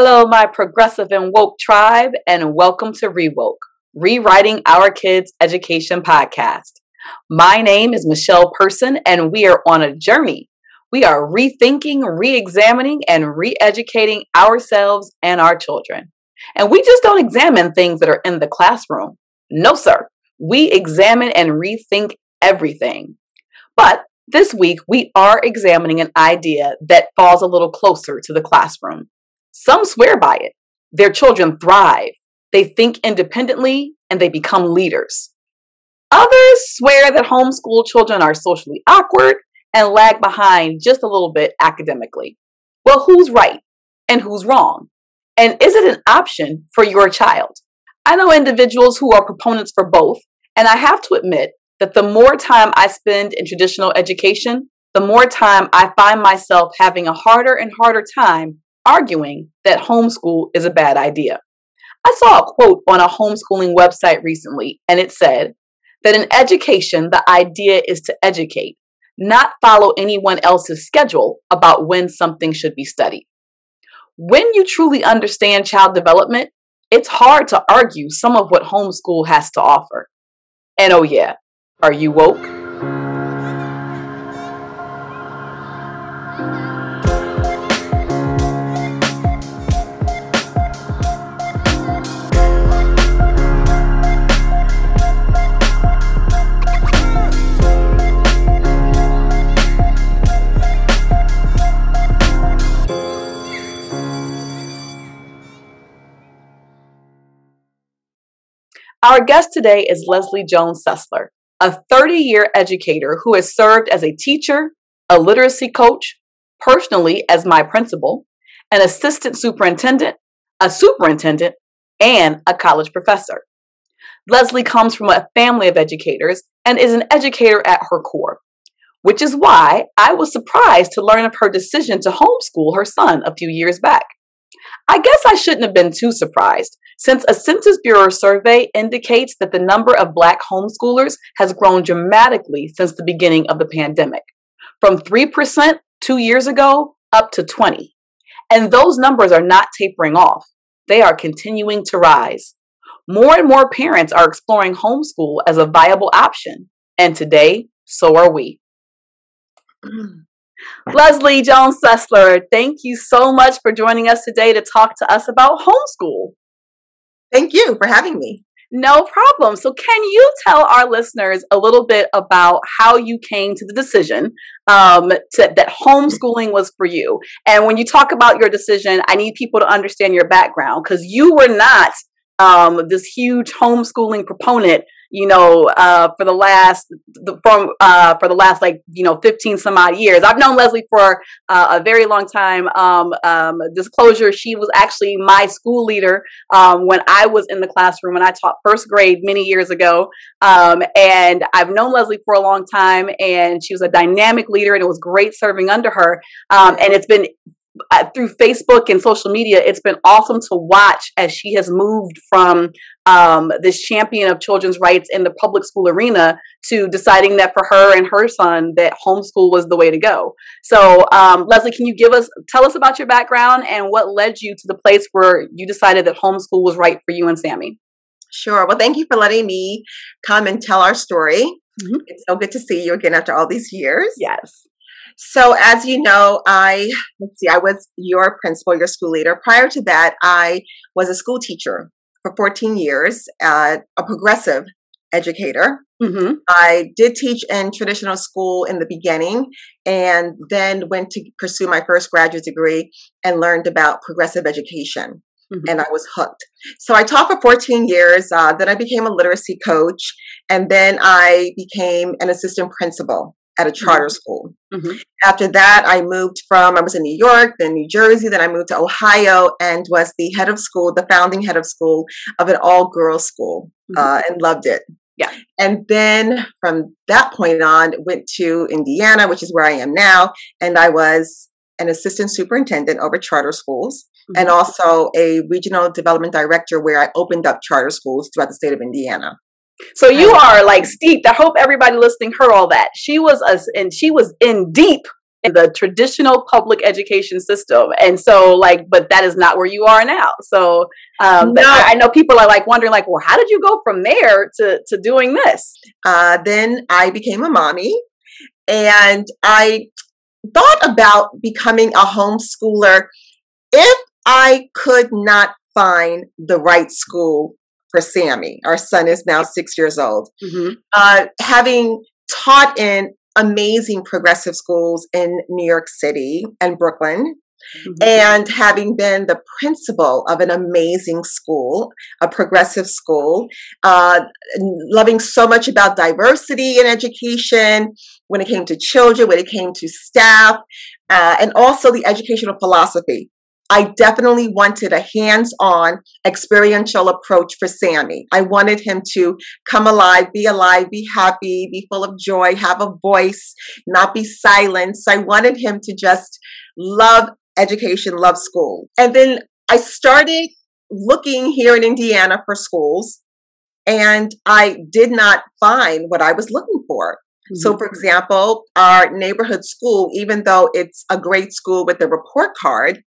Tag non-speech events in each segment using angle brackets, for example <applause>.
Hello, my progressive and woke tribe, and welcome to Rewoke, Rewriting Our Kids' Education podcast. My name is Michelle Person, and we are on a journey. We are rethinking, re examining, and re educating ourselves and our children. And we just don't examine things that are in the classroom. No, sir. We examine and rethink everything. But this week, we are examining an idea that falls a little closer to the classroom. Some swear by it. Their children thrive, they think independently, and they become leaders. Others swear that homeschool children are socially awkward and lag behind just a little bit academically. Well, who's right and who's wrong? And is it an option for your child? I know individuals who are proponents for both, and I have to admit that the more time I spend in traditional education, the more time I find myself having a harder and harder time arguing that homeschool is a bad idea. I saw a quote on a homeschooling website recently, and it said that in education, the idea is to educate, not follow anyone else's schedule about when something should be studied. When you truly understand child development, it's hard to argue some of what homeschool has to offer. And oh, yeah, are you woke? Our guest today is Lesley Jones Sessler, a 30 year educator who has served as a teacher, a literacy coach, personally as my principal, an assistant superintendent, a superintendent, and a college professor. Lesley comes from a family of educators and is an educator at her core, which is why I was surprised to learn of her decision to homeschool her son a few years back. I guess I shouldn't have been too surprised since a Census Bureau survey indicates that the number of Black homeschoolers has grown dramatically since the beginning of the pandemic, from 3% two years ago up to 20. And those numbers are not tapering off. They are continuing to rise. More and more parents are exploring homeschool as a viable option. And today, so are we. <clears throat> Lesley Jones Sessler, thank you so much for joining us today to talk to us about homeschool. Thank you for having me. No problem. So, can you tell our listeners a little bit about how you came to the decision um, to, that homeschooling was for you? And when you talk about your decision, I need people to understand your background because you were not um, this huge homeschooling proponent you know, uh, for the last the, from uh, for the last like you know 15 some odd years. I've known Lesley for uh, a very long time. Um, um, disclosure: she was actually my school leader um, when I was in the classroom and I taught first grade many years ago. Um, and I've known Lesley for a long time, and she was a dynamic leader, and it was great serving under her. Um, and it's been uh, through Facebook and social media, it's been awesome to watch as she has moved from um, this champion of children's rights in the public school arena to deciding that for her and her son that homeschool was the way to go. So, um, Lesley, can you give us tell us about your background and what led you to the place where you decided that homeschool was right for you and Sammy? Sure. Well, thank you for letting me come and tell our story. Mm-hmm. It's so good to see you again after all these years. Yes. So, as you know, I let's see, I was your principal, your school leader. Prior to that, I was a school teacher for 14 years, uh, a progressive educator. Mm-hmm. I did teach in traditional school in the beginning and then went to pursue my first graduate degree and learned about progressive education. Mm-hmm. And I was hooked. So I taught for 14 years. Uh, then I became a literacy coach. And then I became an assistant principal at a charter mm-hmm. school. Mm-hmm. After that, I moved from, I was in New York, then New Jersey, then I moved to Ohio and was the head of school, the founding head of school of an all girls school mm-hmm. uh, and loved it. Yeah. And then from that point on, went to Indiana, which is where I am now. And I was an assistant superintendent over charter schools mm-hmm. and also a regional development director where I opened up charter schools throughout the state of Indiana. So you are like steeped. I hope everybody listening heard all that. She was us, and she was in deep in the traditional public education system. And so, like, but that is not where you are now. So, um, no. I, I, know people are like wondering, like, well, how did you go from there to to doing this? Uh, then I became a mommy, and I thought about becoming a homeschooler if I could not find the right school for Sammy. Our son is now six years old. Mm-hmm. Uh, having taught in amazing progressive schools in New York City and Brooklyn. Mm-hmm. And having been the principal of an amazing school, a progressive school, uh, loving so much about diversity in education when it came to children, when it came to staff, uh, and also the educational philosophy. I definitely wanted a hands on experiential approach for Sammy. I wanted him to come alive, be alive, be happy, be full of joy, have a voice, not be silenced. I wanted him to just love education, love school. And then I started looking here in Indiana for schools, and I did not find what I was looking for. Mm-hmm. So, for example, our neighborhood school, even though it's a great school with a report card,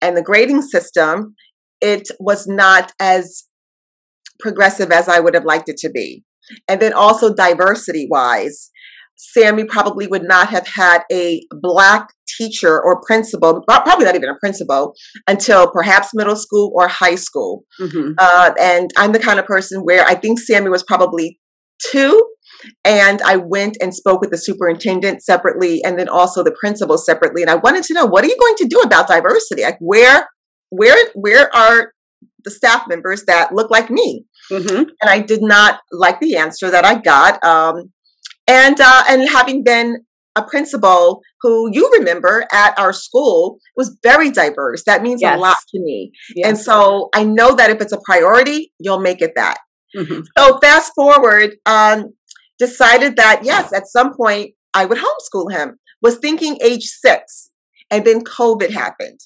and the grading system, it was not as progressive as I would have liked it to be. And then also diversity wise, Sammy probably would not have had a black teacher or principal, probably not even a principal, until perhaps middle school or high school. Mm-hmm. Uh, and I'm the kind of person where I think Sammy was probably two and I went and spoke with the superintendent separately and then also the principal separately. And I wanted to know what are you going to do about diversity? Like where where where are the staff members that look like me? Mm-hmm. And I did not like the answer that I got. Um, and uh, and having been a principal who you remember at our school was very diverse. That means yes. a lot to me. Yes. And so I know that if it's a priority, you'll make it that. Mm-hmm. So fast forward, um, decided that yes, at some point I would homeschool him. Was thinking age six, and then COVID happened,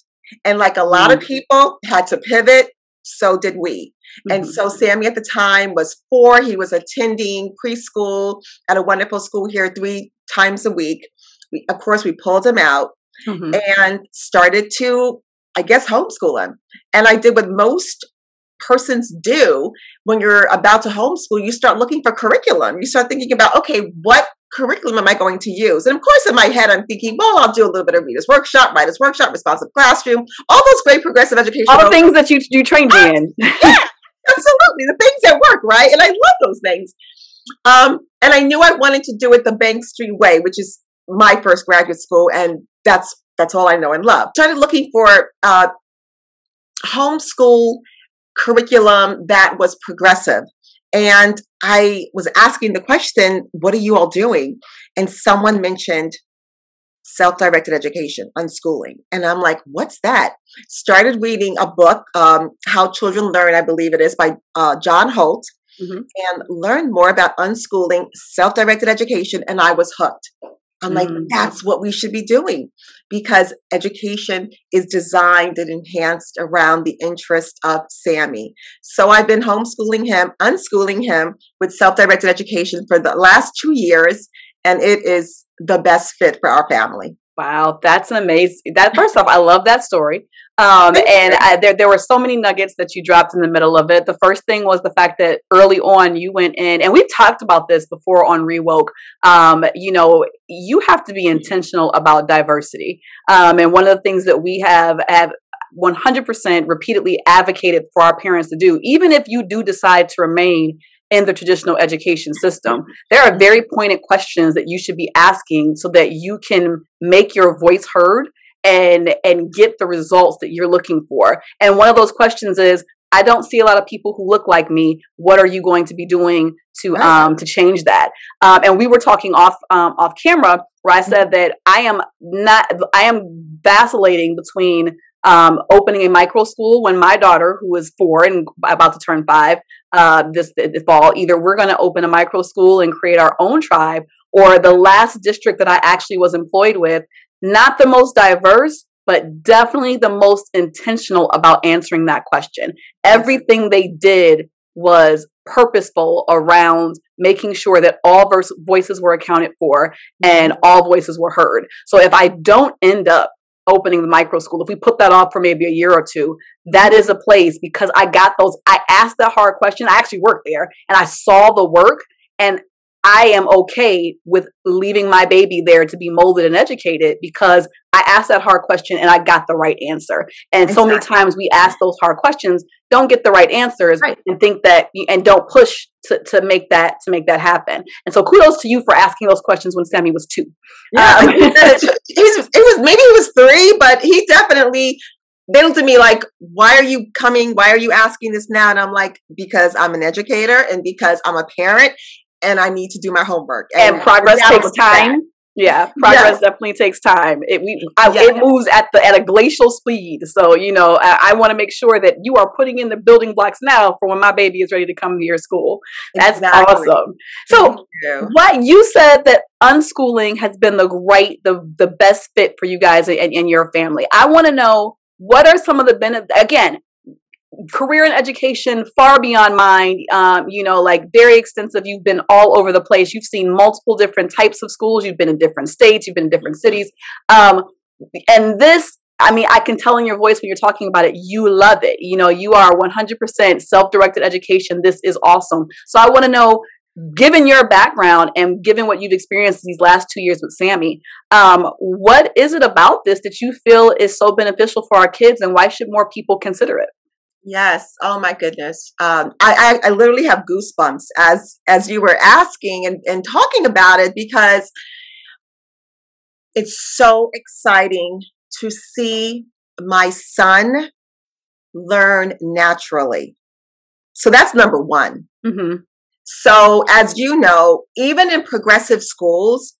and like a lot mm-hmm. of people had to pivot. So did we. Mm-hmm. And so Sammy at the time was four. He was attending preschool at a wonderful school here three times a week. We, of course, we pulled him out mm-hmm. and started to, I guess, homeschool him. And I did what most persons do when you're about to homeschool, you start looking for curriculum. You start thinking about, okay, what curriculum am I going to use? And of course, in my head, I'm thinking, well, I'll do a little bit of readers workshop, writers workshop, responsive classroom, all those great progressive education. All the things that you you trained me in. <laughs> yeah, absolutely, the things that work, right? And I love those things. Um, and I knew I wanted to do it the Bank Street way, which is my first graduate school, and that's that's all I know and love. Started looking for uh, homeschool curriculum that was progressive. And I was asking the question, what are you all doing? And someone mentioned self directed education, unschooling. And I'm like, what's that? Started reading a book, um, How Children Learn, I believe it is, by uh, John Holt, mm-hmm. and learned more about unschooling, self directed education, and I was hooked. I'm like, mm. that's what we should be doing because education is designed and enhanced around the interest of Sammy. So I've been homeschooling him, unschooling him with self directed education for the last two years, and it is the best fit for our family. Wow, that's amazing. That first off, I love that story. Um, and I, there, there were so many nuggets that you dropped in the middle of it. The first thing was the fact that early on you went in, and we've talked about this before on Rewoke. Um, you know, you have to be intentional about diversity. Um, and one of the things that we have have 100% repeatedly advocated for our parents to do, even if you do decide to remain in the traditional education system. There are very pointed questions that you should be asking so that you can make your voice heard and and get the results that you're looking for. And one of those questions is I don't see a lot of people who look like me. What are you going to be doing to um, to change that? Um, and we were talking off um, off camera where I said that I am not I am vacillating between um, opening a micro school when my daughter, who is four and about to turn five uh, this, this fall, either we're going to open a micro school and create our own tribe, or the last district that I actually was employed with, not the most diverse, but definitely the most intentional about answering that question. Everything they did was purposeful around making sure that all voices were accounted for and all voices were heard. So if I don't end up opening the micro school, if we put that off for maybe a year or two, that is a place because I got those, I asked that hard question. I actually worked there and I saw the work and I am okay with leaving my baby there to be molded and educated because I asked that hard question and I got the right answer. And exactly. so many times we ask those hard questions, don't get the right answers, right. and think that and don't push to, to make that to make that happen. And so kudos to you for asking those questions when Sammy was two. Yeah, um, it, it was maybe he was three, but he definitely they looked at me like, why are you coming? Why are you asking this now? And I'm like, because I'm an educator and because I'm a parent and I need to do my homework. And, and progress takes time. Yeah, progress yes. definitely takes time. It we I, yes. it moves at the at a glacial speed. So you know, I, I want to make sure that you are putting in the building blocks now for when my baby is ready to come to your school. That's exactly. awesome. So, you. what you said that unschooling has been the right, the the best fit for you guys and, and your family. I want to know what are some of the benefits. Again, career and education far beyond mine. Um, you know like very extensive. You've been all over the place. You've seen multiple different types of schools. You've been in different states. You've been in different cities. Um, and this i mean i can tell in your voice when you're talking about it you love it. You know you are 100% self-directed education. This is awesome. So i want to know given your background and given what you've experienced these last two years with sammy um, what is it about this that you feel is so beneficial for our kids and why should more people consider it Yes. Oh my goodness. Um, I, I, I literally have goosebumps as as you were asking and, and talking about it because it's so exciting to see my son learn naturally. So that's number one. Mm-hmm. So as you know, even in progressive schools,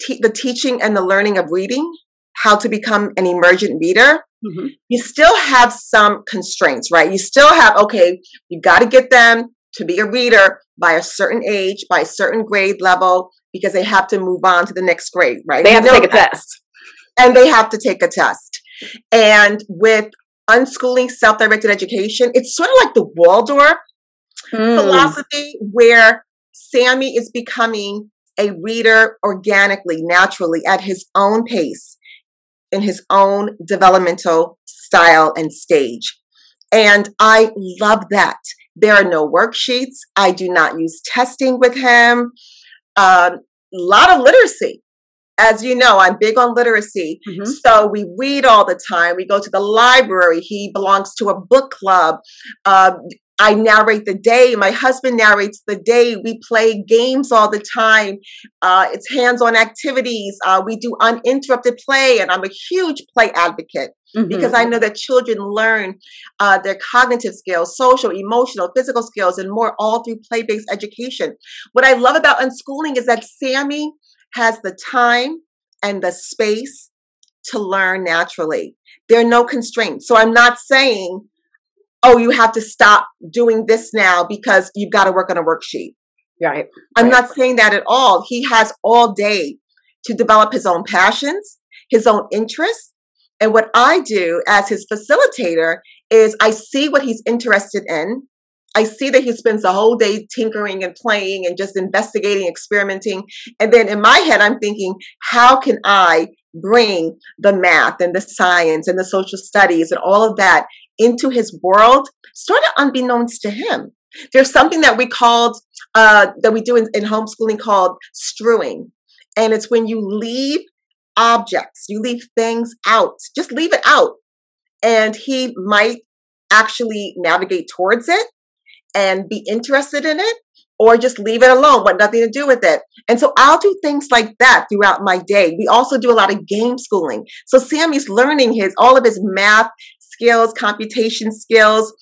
te- the teaching and the learning of reading, how to become an emergent reader mm-hmm. you still have some constraints, right? You still have, okay, you've got to get them to be a reader by a certain age, by a certain grade level, because they have to move on to the next grade, right? They have to take a test. And they have to take a test. And with unschooling self directed education, it's sort of like the Waldorf mm. philosophy where Sammy is becoming a reader organically, naturally, at his own pace in his own developmental style and stage. And I love that. There are no worksheets. I do not use testing with him. A um, lot of literacy. As you know, I'm big on literacy. Mm-hmm. So we read all the time. We go to the library. He belongs to a book club. Uh, I narrate the day. My husband narrates the day. We play games all the time. Uh, it's hands on activities. Uh, we do uninterrupted play, and I'm a huge play advocate. Mm-hmm. Because I know that children learn uh, their cognitive skills, social, emotional, physical skills, and more all through play based education. What I love about unschooling is that Sammy has the time and the space to learn naturally. There are no constraints. So I'm not saying oh, you have to stop doing this now because you've got to work on a worksheet. Right. I'm right. not saying that at all. He has all day to develop his own passions, his own interests. And what I do as his facilitator is I see what he's interested in. I see that he spends the whole day tinkering and playing and just investigating, experimenting. And then in my head, I'm thinking, how can I bring the math and the science and the social studies and all of that into his world, sort of unbeknownst to him. There's something that we called, uh, that we do in, in homeschooling called strewing. And it's when you leave objects, you leave things out, just leave it out. And he might actually navigate towards it and be interested in it or just leave it alone, want nothing to do with it. And so I'll do things like that throughout my day. We also do a lot of game schooling. So Sammy's learning his all of his math skills, computation skills.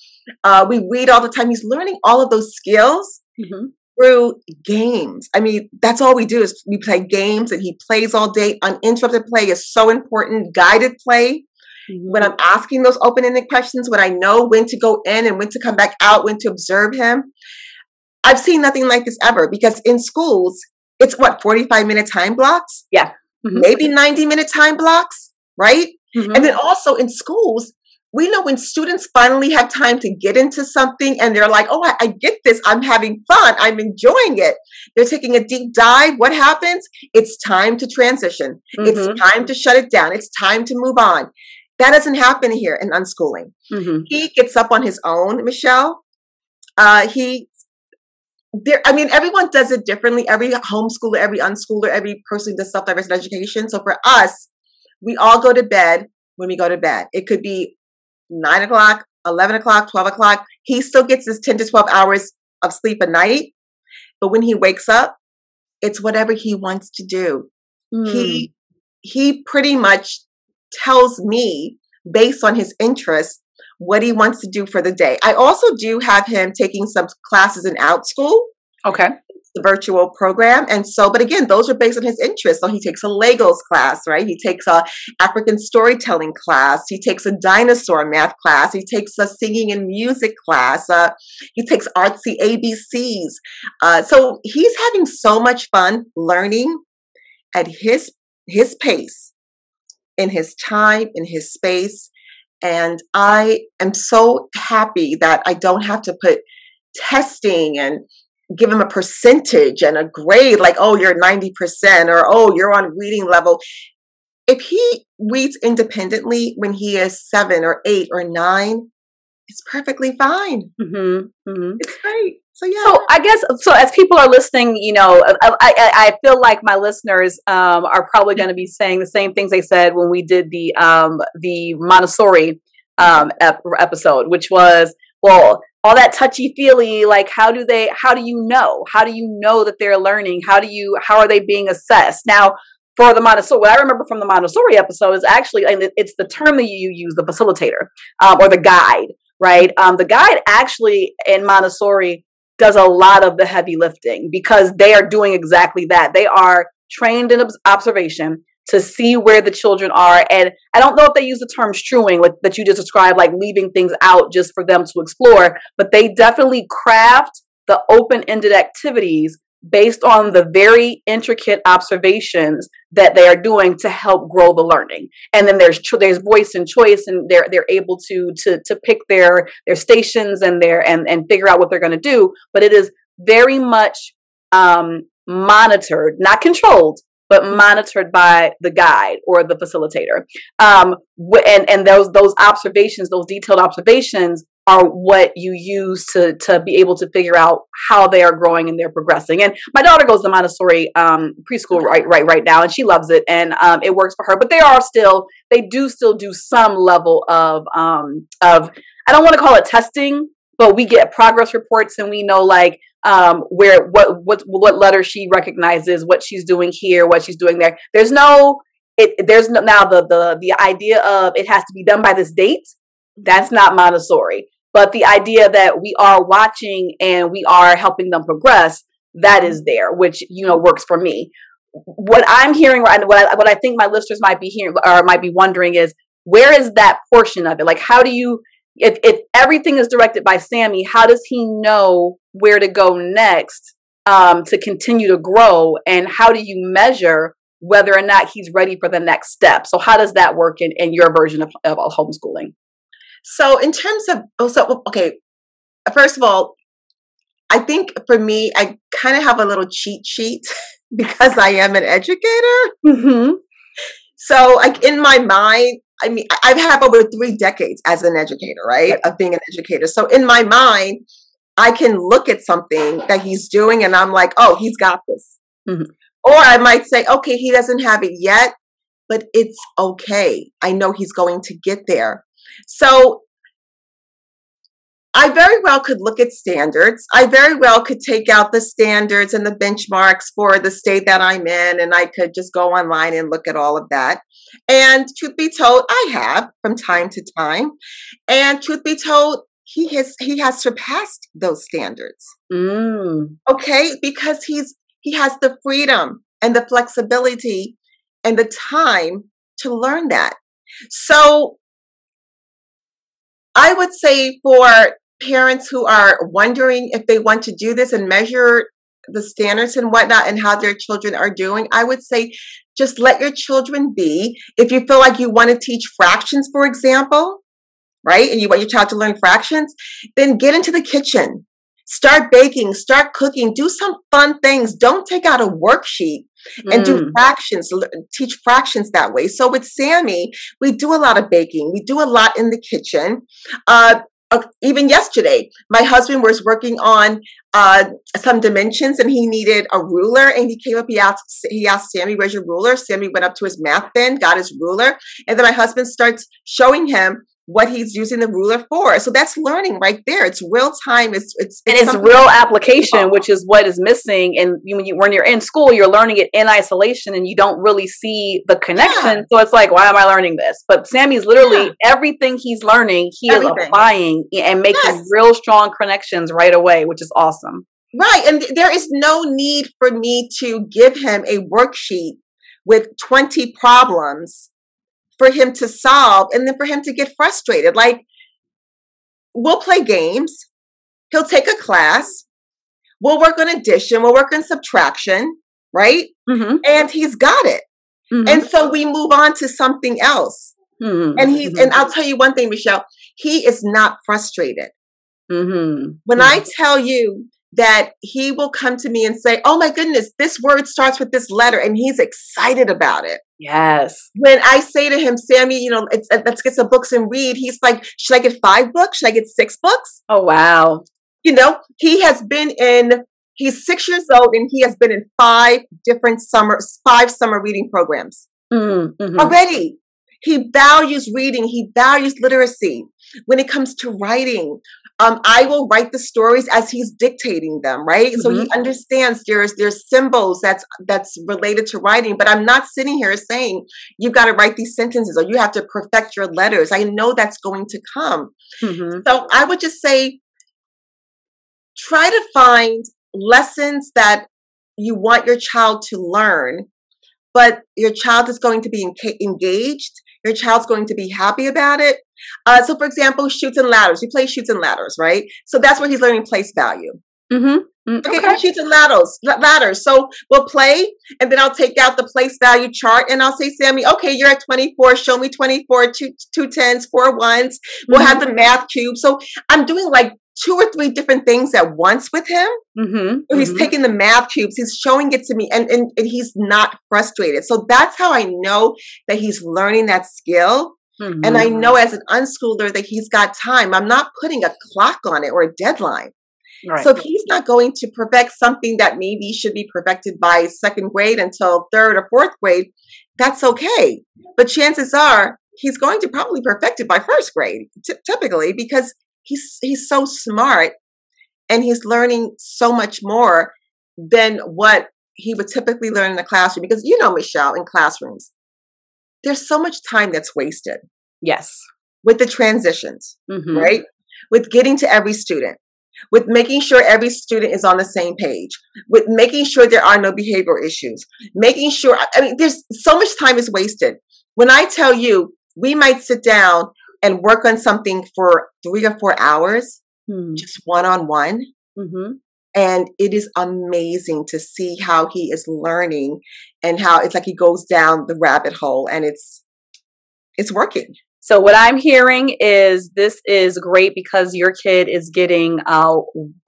Uh, we read all the time. He's learning all of those skills mm-hmm. through games. I mean, that's all we do is we play games, and he plays all day. Uninterrupted play is so important. Guided play. Mm-hmm. When I'm asking those open-ended questions, when I know when to go in and when to come back out, when to observe him, I've seen nothing like this ever. Because in schools, it's what 45 minute time blocks. Yeah. Mm-hmm. Maybe 90 minute time blocks, right? Mm-hmm. And then also in schools, we know when students finally have time to get into something and they're like, oh, I, I, get this. I'm having fun. I'm enjoying it. They're taking a deep dive. What happens? It's time to transition. Mm-hmm. It's time to shut it down. It's time to move on. That doesn't happen here in unschooling. Mm-hmm. He gets up on his own, Michelle. Uh, he there i mean everyone does it differently every homeschooler every unschooler every person does self-directed education so for us we all go to bed when we go to bed it could be nine o'clock, 11 o'clock, 12 o'clock. He still gets his 10 to 12 hours of sleep a night. But when he wakes up, it's whatever he wants to do. Mm. He, hmm. he pretty much tells me based on his interests what he wants to do for the day. I also do have him taking some classes in Outschool. Okay the virtual program. And so, but again, those are based on his interests. So he takes a Legos class, right? He takes a African storytelling class. He takes a dinosaur math class. He takes a singing and music class. Uh, he takes artsy ABCs. Uh, so he's having so much fun learning at his his pace, in his time, in his space. And I am so happy that I don't have to put testing and give him a percentage and a grade like oh you're 90% or oh you're on reading level. If he reads independently when he is seven or eight or nine it's perfectly fine. Mm-hmm, mm-hmm. it's great. So yeah. So i guess so as people are listening you know i, I, I feel like my listeners um, are probably going to be saying the same things they said when we did the um, the montessori um, ep- episode which was well all that touchy feely like how do they how do you know? How do you know that they're learning? How do you how are they being assessed? Now for the montessori what i remember from the montessori episode is actually and it's the term that you use the facilitator um, or the guide right? Um, the guide actually in montessori does a lot of the heavy lifting because they are doing exactly that. They are trained in observation to see where the children are. And I don't know if they use the term strewing like, that you just described, like leaving things out just for them to explore, but they definitely craft the open ended activities based on the very intricate observations that they are doing to help grow the learning and then there's cho- there's voice and choice and they're they're able to to to pick their their stations and their and and figure out what they're going to do but it is very much um monitored not controlled but monitored by the guide or the facilitator. Um, and and those those observations, those detailed observations, are what you use to to be able to figure out how they are growing and they're progressing. And my daughter goes to Montessori um, preschool right right right now, and she loves it, and um, it works for her. But they are still they do still do some level of um, of I don't want to call it testing, but we get progress reports and we know like um, where what what what letter she recognizes, what she's doing here, what she's doing there. There's no it. There's no now the the the idea of it has to be done by this date. That's not Montessori. But the idea that we are watching and we are helping them progress, that is there, which you know works for me. What I'm hearing, what I, what I think my listeners might be hearing or might be wondering is, where is that portion of it? Like, how do you if if everything is directed by Sammy, how does he know where to go next um, to continue to grow? And how do you measure whether or not he's ready for the next step? So how does that work in, in your version of, of homeschooling? So in terms of oh, so okay, first of all, I think for me, I kind of have a little cheat sheet <laughs> because I am an educator. Mm-hmm. So, like in my mind, I mean, I've had over three decades as an educator, right? Of being an educator. So in my mind, I can look at something that he's doing and I'm like, oh, he's got this. Mm-hmm. Or I might say, okay, he doesn't have it yet, but it's okay. I know he's going to get there. So I very well could look at standards. I very well could take out the standards and the benchmarks for the state that I'm in, and I could just go online and look at all of that. And truth be told, I have from time to time. And truth be told, he has he has surpassed those standards. Mm. Okay, because he's he has the freedom and the flexibility and the time to learn that. So I would say for parents who are wondering if they want to do this and measure the standards and whatnot and how their children are doing, I would say just let your children be. If you feel like you want to teach fractions, for example, right? And you want your child to learn fractions, then get into the kitchen. Start baking, start cooking, do some fun things. Don't take out a worksheet and do Mm. fractions, teach fractions that way. So with Sammy, we do a lot of baking. We do a lot in the kitchen. Uh, uh, even yesterday, my husband was working on uh, some dimensions and he needed a ruler and he came up, he asked, he asked Sammy, where's your ruler? Sammy went up to his math bin, got his ruler. And then my husband starts showing him what he's using the ruler for. So that's learning right there. It's real time. It's, it's, and it's real application, oh. which is what is missing. And you, when, you, when you're in school, you're learning it in isolation, and you don't really see the connection. So it's like, why am I learning this? But Sammy's literally everything he's learning, he Everything. is applying and making Yes. real strong connections right away, which is awesome. Right. And th- there is no need for me to give him a worksheet with 20 problems for him to solve and then for him to get frustrated. Like, we'll play games, he'll take a class, we'll work on addition, we'll work on subtraction, right? Mm-hmm. And he's got it. And so we move on to something else. mm-hmm. And he's, and I'll tell you one thing, Michelle, he is not frustrated. mm-hmm. When I tell you that he will come to me and say, Oh my goodness, this word starts with this letter, and he's excited about it. yes, When I say to him, Sammy, you know, it's, uh, let's get some books and read, he's like, Should I get five books? Should I get six books? oh wow, You know, he has been in, he's six years old and he has been in five different summer, five summer reading programs mm-hmm. already. He values reading. He values literacy. When it comes to writing, um, I will write the stories as he's dictating them, right? So he understands there's there's symbols that's that's related to writing, but I'm not sitting here saying you've got to write these sentences or you have to perfect your letters. I know that's going to come. Mm-hmm. So I would just say try to find lessons that you want your child to learn, but your child is going to be enca- engaged. Your child's going to be happy about it. Uh, so, for example, Chutes and Ladders. We play Chutes and Ladders, right? So that's where he's learning place value. Mm-hmm. Okay, Okay. Chutes and Ladders, la- ladders. So we'll play, and then I'll take out the place value chart, and I'll say, Sammy, okay, you're at 24. Show me 24, two two tens, four ones. We'll have the math cube. So I'm doing like two or three different things at once with him. Mm-hmm. He's taking the math cubes, he's showing it to me, and, and, and he's not frustrated. So that's how I know that he's learning that skill. Mm-hmm. And I know as an unschooler that he's got time. I'm not putting a clock on it or a deadline. Right. So if he's not going to perfect something that maybe should be perfected by second grade until third or fourth grade, that's okay. But chances are he's going to probably perfect it by first grade, ty- typically, because he's he's so smart and he's learning so much more than what he would typically learn in the classroom. Because you know, Michelle, in classrooms, there's so much time that's wasted yes. with the transitions Mm-hmm. right? With getting to every student, with making sure every student is on the same page, with making sure there are no behavioral issues, making sure, I mean, there's so much time is wasted. When I tell you, we might sit down and work on something for three or four hours, Mm-hmm. just one on one. And it is amazing to see how he is learning and how it's like he goes down the rabbit hole and it's, it's working. So what I'm hearing is this is great because your kid is getting uh,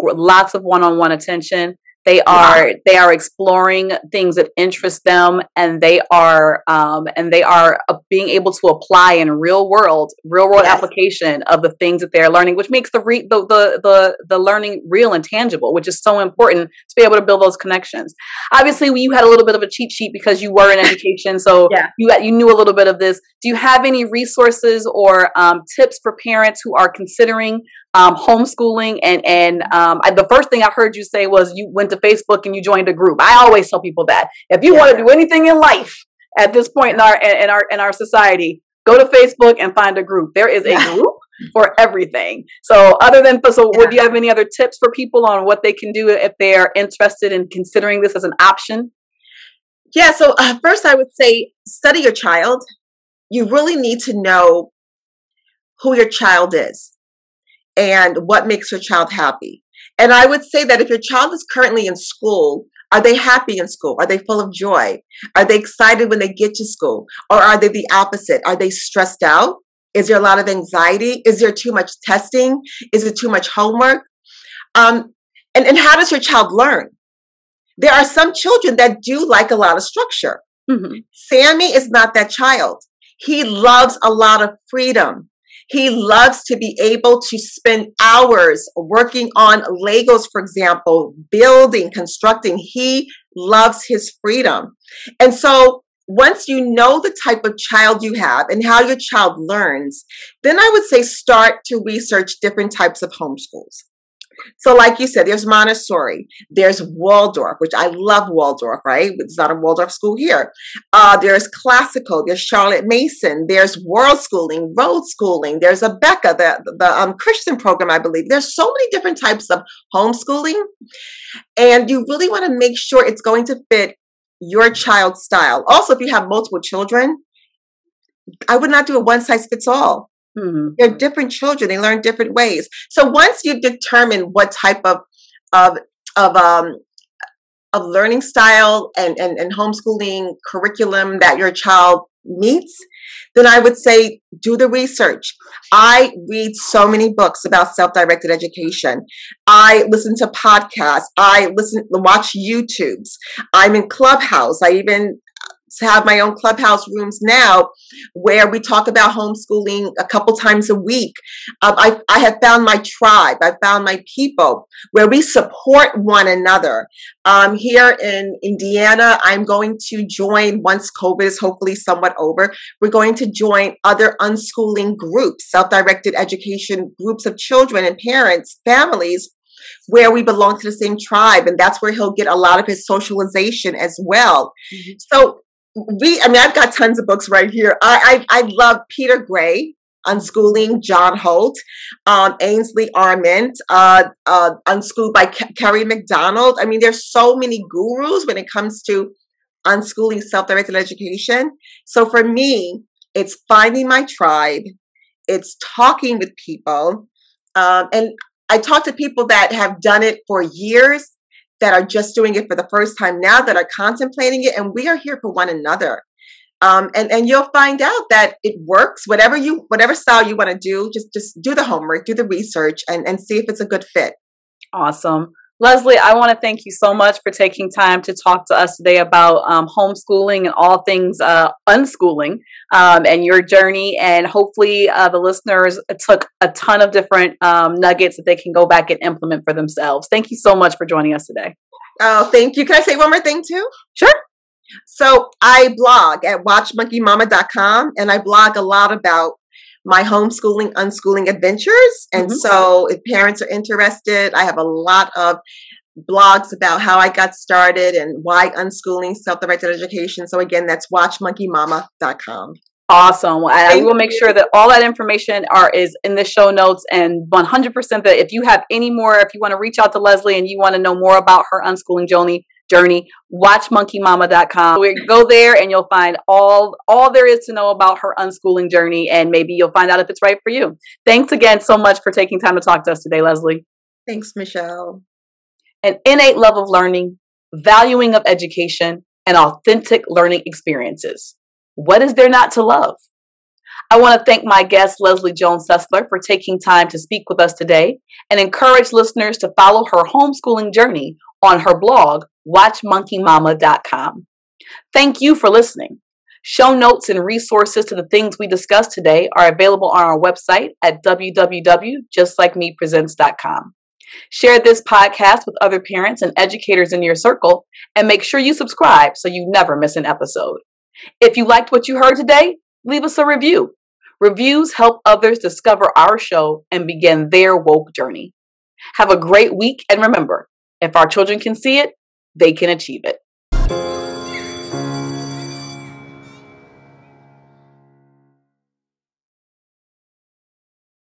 lots of one-on-one attention. They are they are exploring things that interest them, and they are um, and they are uh, being able to apply in real world, real world Yes. application of the things that they're learning, which makes the, re- the the the the learning real and tangible, which is so important to be able to build those connections. Obviously, you had a little bit of a cheat sheet because you were in <laughs> education, so Yeah. you you knew a little bit of this. Do you have any resources or um, tips for parents who are considering um, homeschooling? And and um, I, the first thing I heard you say was you went to Facebook and you joined a group. I always tell people that if you want to do anything in life at this point in our in our in our society, go to Facebook and find a group. There is a group for everything. So other than so, would you have any other tips for people on what they can do if they are interested in considering this as an option? Yeah, so uh, first I would say study your child. You really need to know who your child is and what makes your child happy. And I would say that if your child is currently in school, are they happy in school? Are they full of joy? Are they excited when they get to school? Or are they the opposite? Are they stressed out? Is there a lot of anxiety? Is there too much testing? Is it too much homework? Um, and, and how does your child learn? There are some children that do like a lot of structure. Mm-hmm. Sammy is not that child. He loves a lot of freedom. He loves to be able to spend hours working on Legos, for example, building, constructing. He loves his freedom. And so once you know the type of child you have and how your child learns, then I would say start to research different types of homeschools. So, like you said, there's Montessori, there's Waldorf, which I love Waldorf, right? It's not a Waldorf school here. Uh, there's classical, there's Charlotte Mason, there's world schooling, road schooling, there's Abeka, the, the um, Christian program, I believe. There's so many different types of homeschooling. And you really want to make sure it's going to fit your child's style. Also, if you have multiple children, I would not do a one size fits all. Mm-hmm. They're different children. They learn different ways. So once you determine what type of of of um of learning style and, and, and homeschooling curriculum that your child meets, then I would say do the research. I read so many books about self-directed education. I listen to podcasts. I listen, watch YouTubes. I'm in Clubhouse. I even have my own clubhouse rooms now where we talk about homeschooling a couple times a week. Um, I, I have found my tribe. I found my people where we support one another. Um, here in Indiana, I'm going to join once COVID is hopefully somewhat over. We're going to join other unschooling groups, self-directed education groups of children and parents, families where we belong to the same tribe and that's where he'll get a lot of his socialization as well mm-hmm. so we i mean i've got tons of books right here. I i, I love peter gray unschooling john holt um, ainsley arment uh, uh, unschooled by kerry mcdonald i mean there's so many gurus when it comes to unschooling self-directed education. So for me it's finding my tribe. It's talking with people. Um, and i talk to people that have done it for years that are just doing it for the first time now that are contemplating it and we are here for one another. Um, and and you'll find out that it works. Whatever you whatever style you want to do just just do the homework do the research and and see if it's a good fit. Awesome Lesley, I want to thank you so much for taking time to talk to us today about um, homeschooling and all things uh, unschooling um, and your journey. And hopefully, uh, the listeners took a ton of different um, nuggets that they can go back and implement for themselves. Thank you so much for joining us today. Oh, thank you. Can I say one more thing too? Sure. So I blog at watchmonkeymama.com and I blog a lot about my homeschooling, unschooling adventures. And mm-hmm. so if parents are interested, I have a lot of blogs about how I got started and why unschooling, self-directed education. So again, that's watchmonkeymama.com. Awesome. Well, I will make sure that all that information are is in the show notes and 100% that if you have any more, if you want to reach out to Lesley and you want to know more about her unschooling journey, journey, watchmonkeymama.com. We go there and you'll find all all there is to know about her unschooling journey and maybe you'll find out if it's right for you. Thanks again so much for taking time to talk to us today, Lesley. Thanks, Michelle. An innate love of learning, valuing of education, and authentic learning experiences. What is there not to love? I want to thank my guest, Lesley Jones Sessler, for taking time to speak with us today and encourage listeners to follow her homeschooling journey on her blog, watchmonkeymama.com. Thank you for listening. Show notes and resources to the things we discussed today are available on our website at www.justlikemepresents.com. Share this podcast with other parents and educators in your circle, and make sure you subscribe so you never miss an episode. If you liked what you heard today, leave us a review. Reviews help others discover our show and begin their woke journey. Have a great week, and remember if our children can see it, they can achieve it.